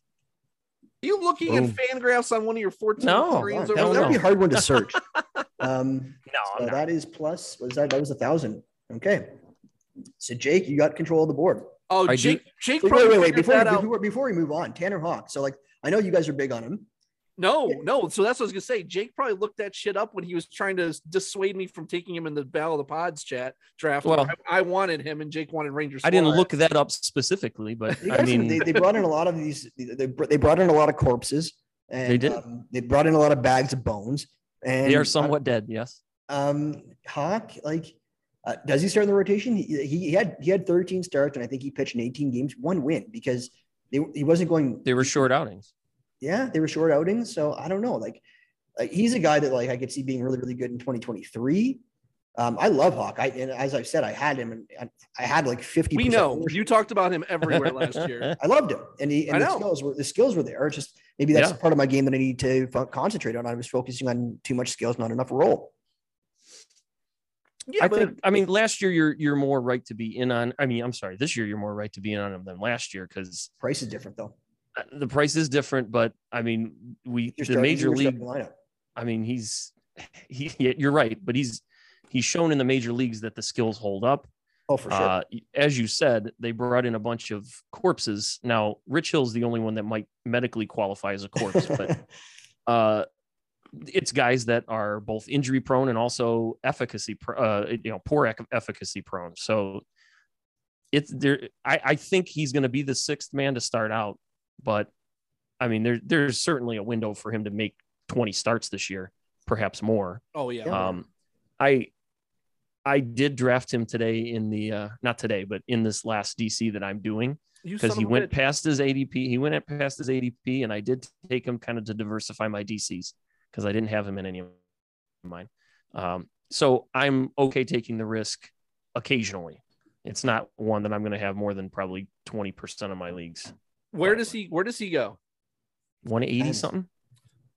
Are you looking Boom. at FanGraphs on one of your 14 No, screens that would be a hard one to search. Um, No, so that is plus. What is that? That was a thousand. Okay. So Jake, you got control of the board. Oh, I Jake. Jake. Wait, wait, wait, wait. Before, before before we move on, Tanner Houck. So like, I know you guys are big on him. No, no. So that's what I was gonna say. Jake probably looked that shit up when he was trying to dissuade me from taking him in the Battle of the Pods chat draft. Well- I, I wanted him, and Jake wanted Rangers. I didn't look that up specifically, but They, I mean, they, they brought in a lot of these. They, they brought in a lot of corpses. And, They did. Um, they brought in a lot of bags of bones. And they are somewhat dead. Yes. Um, Houck, like, uh, does he start in the rotation? He, he he had he had 13 starts, and I think he pitched in 18 games, one win because they, he wasn't going. They were short outings. Yeah, they were short outings. So I don't know. Like, like he's a guy that like I could see being really really good in 2023. Um, I love Houck. I and as I've said, I had him and I, I had like 50. We know you talked about him everywhere last year. I loved him, and he and I the know. skills were the skills were there. It's just maybe that's Yeah. part of my game that I need to fo- concentrate on. I was focusing on too much skills, not enough role. Yeah, I but think. I mean, last year you're you're more right to be in on. I mean, I'm sorry. This year you're more right to be in on him than last year because Price is different though. The price is different. But I mean, we You're the starting- major league. lineup. I mean, he's he. You're right, but he's he's shown in the major leagues that the skills hold up. Oh, for sure. Uh, as you said, they brought in a bunch of corpses. Now, Rich Hill's the only one that might medically qualify as a corpse, but uh, it's guys that are both injury prone and also efficacy, pr- uh, you know, poor ec- efficacy prone. So it's there. I, I think he's going to be the sixth man to start out, but I mean, there there's certainly a window for him to make 20 starts this year, perhaps more. oh yeah, Yeah. Um, I I did draft him today in the uh, not today, but in this last DC that I'm doing because he went bitch. past his ADP. He went at past his ADP, and I did take him kind of to diversify my DCs because I didn't have him in any of mine. Um, so I'm okay taking the risk occasionally. It's not one that I'm going to have more than probably 20% of my leagues. Where does he? Where does he go? 180 something?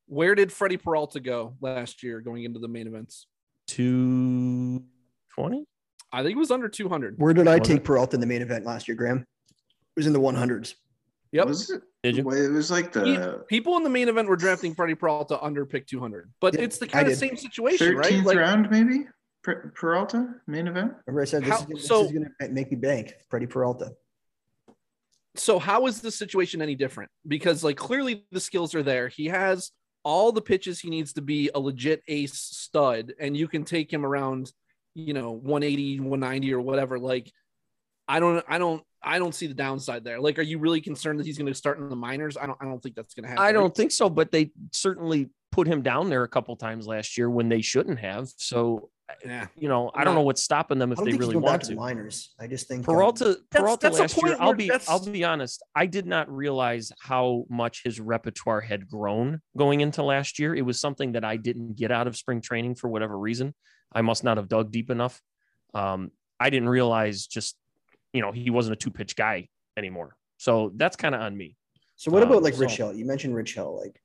Where did Freddie Peralta go last year, going into the main events? 220? I think it was under 200. Where did I take? Peralta in the main event last year, Graham? It was in the 100s. Yep. Was it? Did you? Well, It was like He- the people in the main event were drafting Freddie Peralta under pick 200, but Yeah, it's the I kind of did. same situation, right? 13th Like, round, maybe? Per- Peralta main event? Remember I said this, How- is, gonna- this so- is going to make me bank. Freddie Peralta. So how is this situation any different? Because like clearly the skills are there. He has all the pitches he needs to be a legit ace stud, and you can take him around, you know, 180, 190 or whatever. Like, I don't, I don't, I don't see the downside there. Like, are you really concerned that he's going to start in the minors? I don't, I don't think that's going to happen. I don't think so, but they certainly put him down there a couple times last year when they shouldn't have. So, Yeah. you know, I don't know what's stopping them if they really he's going back want to to. minors. I just think um, Peralta, Peralta that's last year. I'll be, that's- I'll be honest. I did not realize how much his repertoire had grown going into last year. It was something that I didn't get out of spring training for whatever reason. I must not have dug deep enough. Um, I didn't realize just, you know, he wasn't a two pitch guy anymore. So that's kind of on me. So what about Um, like Rich so- Hill? You mentioned Rich Hill. Like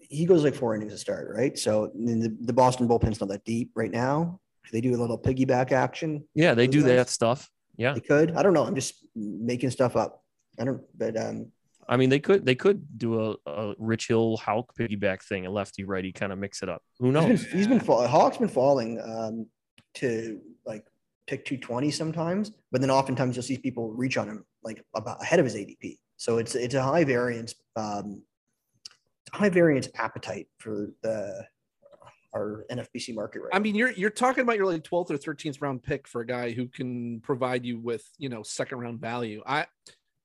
he goes like four innings to start, right? So the, the Boston bullpen's not that deep right now. They do a little piggyback action. Yeah, they do guys? that stuff. Yeah. They could. I don't know. I'm just making stuff up. I don't. But um, I mean, they could they could do a, a Rich Hill Houck piggyback thing, a lefty righty kind of mix it up. Who he's knows? been, he's been fall, Houck's been falling um to like pick 220 sometimes, but then oftentimes you'll see people reach on him like about ahead of his ADP. So it's it's a high variance um high variance appetite for the our NFBC market right. I mean, you're you're talking about your like 12th or 13th round pick for a guy who can provide you with you know second round value. I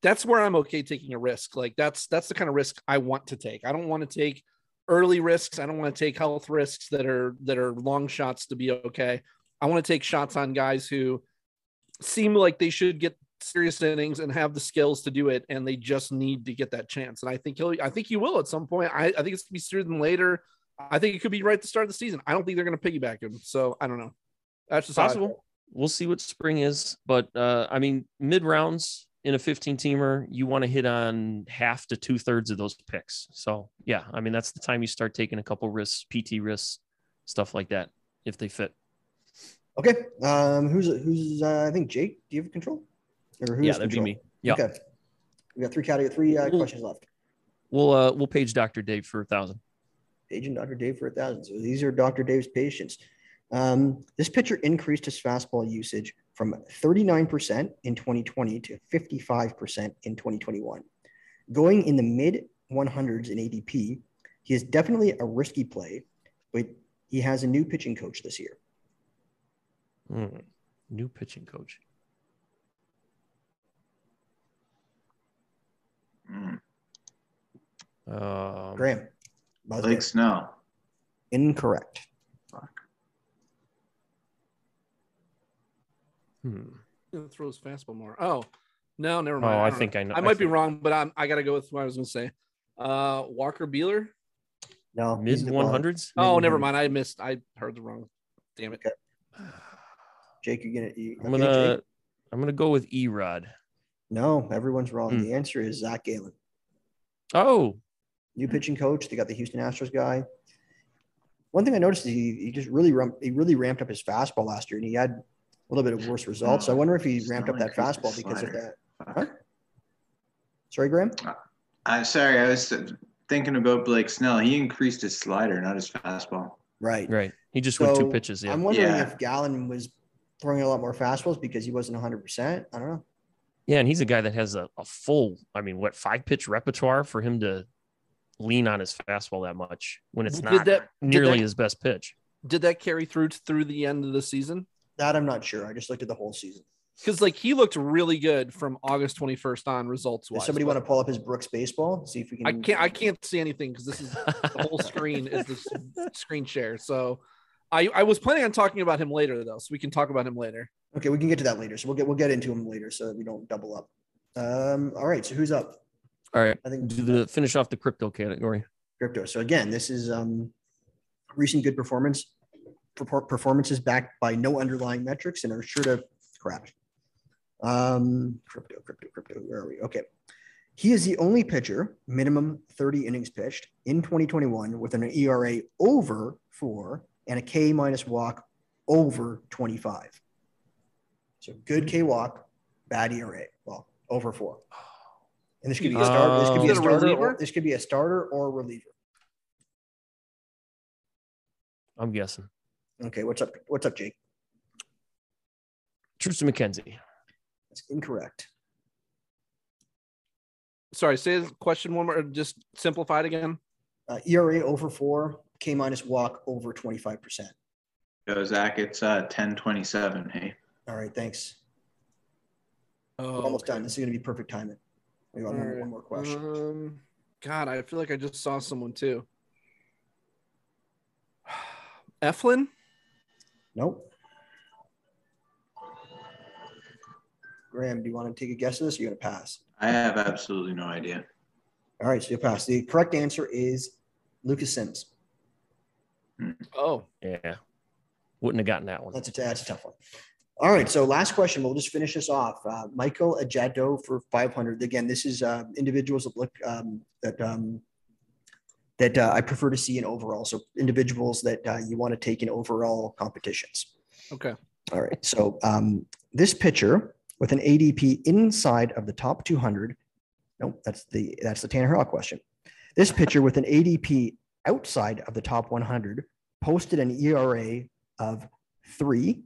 that's where I'm okay taking a risk. Like that's that's the kind of risk I want to take. I don't want to take early risks. I don't want to take health risks that are that are long shots to be okay. I want to take shots on guys who seem like they should get serious innings and have the skills to do it, and they just need to get that chance. And I think he'll, I think he will at some point. I, I think it's gonna be sooner than later. I think it could be right at the start of the season. I don't think they're gonna piggyback him. So I don't know. That's just how I feel. possible. We'll see what spring is, but uh, I mean, mid rounds in a 15 teamer, you want to hit on half to two thirds of those picks. So yeah, I mean that's the time you start taking a couple risks, PT risks, stuff like that, if they fit. okay. Um, who's who's? Uh, I think Jake. Do you have control? Or who's yeah, that'd control? be me. Yeah, Okay. We got three category, three uh, Ooh. questions left. we'll uh, we'll page Dr. Dave for a thousand. Agent Dr. Dave for a thousand. So these are Dr. Dave's patients. Um, this pitcher increased his fastball usage from 39% in 2020 to 55% in 2021. Going in the mid 100s in ADP, he is definitely a risky play, but he has a new pitching coach this year. Hmm. New pitching coach. Um, Graham. buzz Blake in. Snell. Incorrect. hmm. Gonna throw his fastball more. Oh no, never mind. Oh, mind. I think know. I know. I might be think- wrong, but I'm I gotta go with what I was gonna say. Uh, Walker Buehler. No. Mid the hundreds. Oh, never mind. I missed. I heard the wrong. Damn it. Okay. Jake, you're gonna. You, I'm okay, gonna Jake? I'm gonna go with Erod. No, everyone's wrong. Hmm. The answer is Zach Gallen. Oh, new mm-hmm. pitching coach. They got the Houston Astros guy. One thing I noticed is he, he just really ram- he really ramped up his fastball last year, and he had a little bit of worse results. So I wonder if he ramped up that fastball because of that. Fuck. Sorry, Graham. Uh, I'm sorry, I was thinking about Blake Snell. He increased his slider, not his fastball. Right. right. He just went two pitches. Yeah. I'm wondering Yeah. if Gallen was throwing a lot more fastballs because he wasn't 100. percent I don't know. Yeah, and he's a guy that has a, a full, I mean, what five pitch repertoire for him to lean on his fastball that much when it's Did not that- nearly that- his best pitch. Did that carry through through the end of the season? That I'm not sure. I just looked at the whole season. Because like he looked really good from August 21st on results Does wise. somebody want to pull up his Brooks baseball? See if we can. I can't. I can't see anything because this is the whole screen is the screen share. So, I I was planning on talking about him later though, so we can talk about him later. Okay, we can get to that later. So we'll get we'll get into him later so that we don't double up. Um. All right. So who's up? All right. I think Do the finish off the crypto category. crypto. So again, this is um, recent good performance perfor- performances backed by no underlying metrics and are sure to crash. Um, crypto, crypto, crypto. Where are we? Okay. He is the only pitcher, minimum 30 innings pitched in 2021 with an ERA over four and a K minus walk over 25. So good K walk, bad ERA. Well, over four. And this could be a starter. This could be a Is a starter. Or, reliever? this could be a starter or a reliever. I'm guessing. Okay, what's up? What's up, Jake? Triston McKenzie. That's incorrect. Sorry, say the question one more. Just simplified again. Uh, ERA over four, K minus walk over 25%. So Zach, it's uh 1027. Hey. All right, thanks. Oh, We're almost done. This is going to be perfect timing. We got one, one more question. Um, God, I feel like I just saw someone too. Eflin. Nope. Graham, do you want to take a guess at this? You're going to pass? I have absolutely no idea. All right, so you pass. The correct answer is Lucas Sims. Oh, Yeah. Wouldn't have gotten that one. That's a, that's a tough one. All right, so last question. We'll just finish this off. Uh, Michael Ajado for 500. Again, this is uh, individuals that look um, that um, that uh, I prefer to see in overall. So individuals that uh, you want to take in overall competitions. okay. All right. So um, this pitcher with an ADP inside of the top 200. Nope, that's the that's the Tanner Hurl question. This pitcher with an ADP outside of the top 100 posted an ERA of three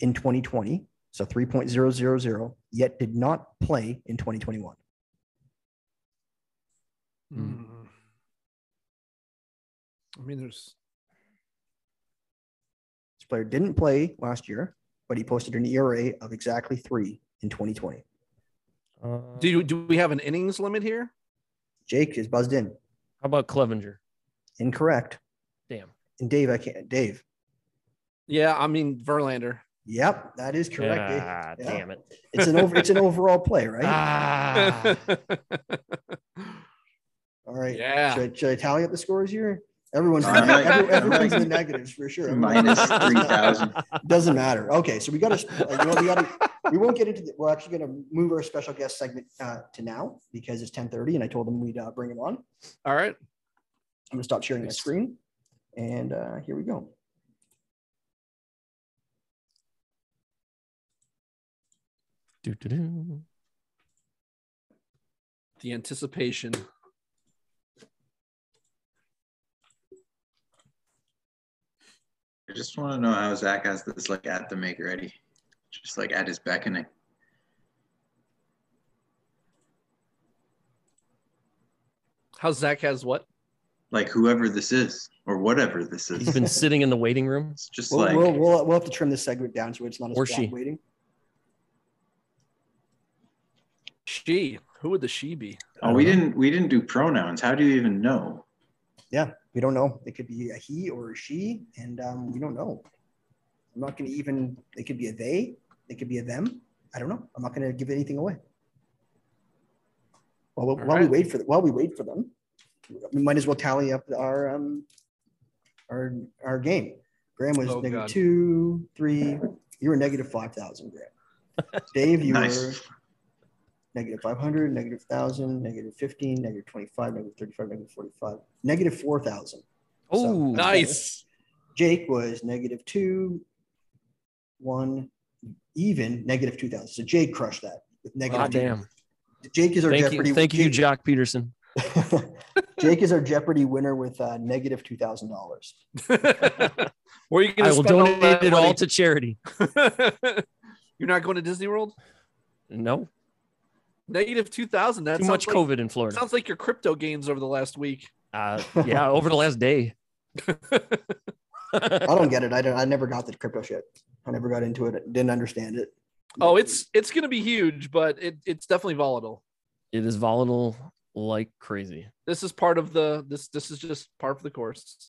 in 2020, so 3.000, yet did not play in 2021. Hmm. Hmm. I mean, there's This player didn't play last year, but he posted an ERA of exactly three in 2020. Uh, Do you, do we have an innings limit here? Jake is buzzed in. how about Clevinger? Incorrect. Damn. And Dave, I can't. Dave. Yeah, I mean Verlander. Yep, that is correct. Ah, Yeah. damn it. It's an over. It's an overall play, right? Ah, All right. yeah. Should, should I tally up the scores here? Everyone's I'm every- everyone's in the negatives for sure. Three thousand. Doesn't matter. Okay, so we got to. You know, we got to. We won't get into. The, we're actually going to move our special guest segment uh, to now because it's 10:30, and I told them we'd uh, bring him on. All right. I'm going to stop sharing my screen, and uh, here we go. Doo-doo-doo. The anticipation. I just want to know how Zach has this like at the make ready, just like at his beckoning. How Zach has what? Like whoever this is or whatever this is. He's been sitting in the waiting room. It's just We'll, like we'll, we'll, we'll have to trim this segment down so it's not as Or bad she. waiting. She. Who would the she be? oh, we didn't we didn't do pronouns. How do you even know? Yeah, we don't know. It could be a he or a she, and um, we don't know. I'm not going to even. It could be a they. It could be a them. I don't know. I'm not going to give anything away. While, we- All while we wait for while we wait for them, we might as well tally up our um our our game. Graham was Oh, negative God. two, three. You were negative five thousand, Graham. Dave, you Nice. were negative 500, negative 1,000, negative 15, negative 25, negative 35, negative 45, negative 4,000. Oh, that's Nice. Jake was negative two, one, even negative 2,000. So Jake crushed that with negative God damn. Jake is our Thank Jeopardy. you, thank you, Jake, Joc Pederson. Jake is our Jeopardy winner with uh, negative $2,000. Where are you I going to will spend all donate that it all to charity. You're not going to Disney World? No, Negative 2000. That's too sounds much like, COVID in Florida. Sounds like your crypto gains over the last week. Uh, yeah, over the last day. I don't get it. I don't. I never got the crypto shit. I never got into it. Didn't understand it. Oh, it's it's going to be huge, but it, it's definitely volatile. It is volatile like crazy. This is part of the this this is just part of the course.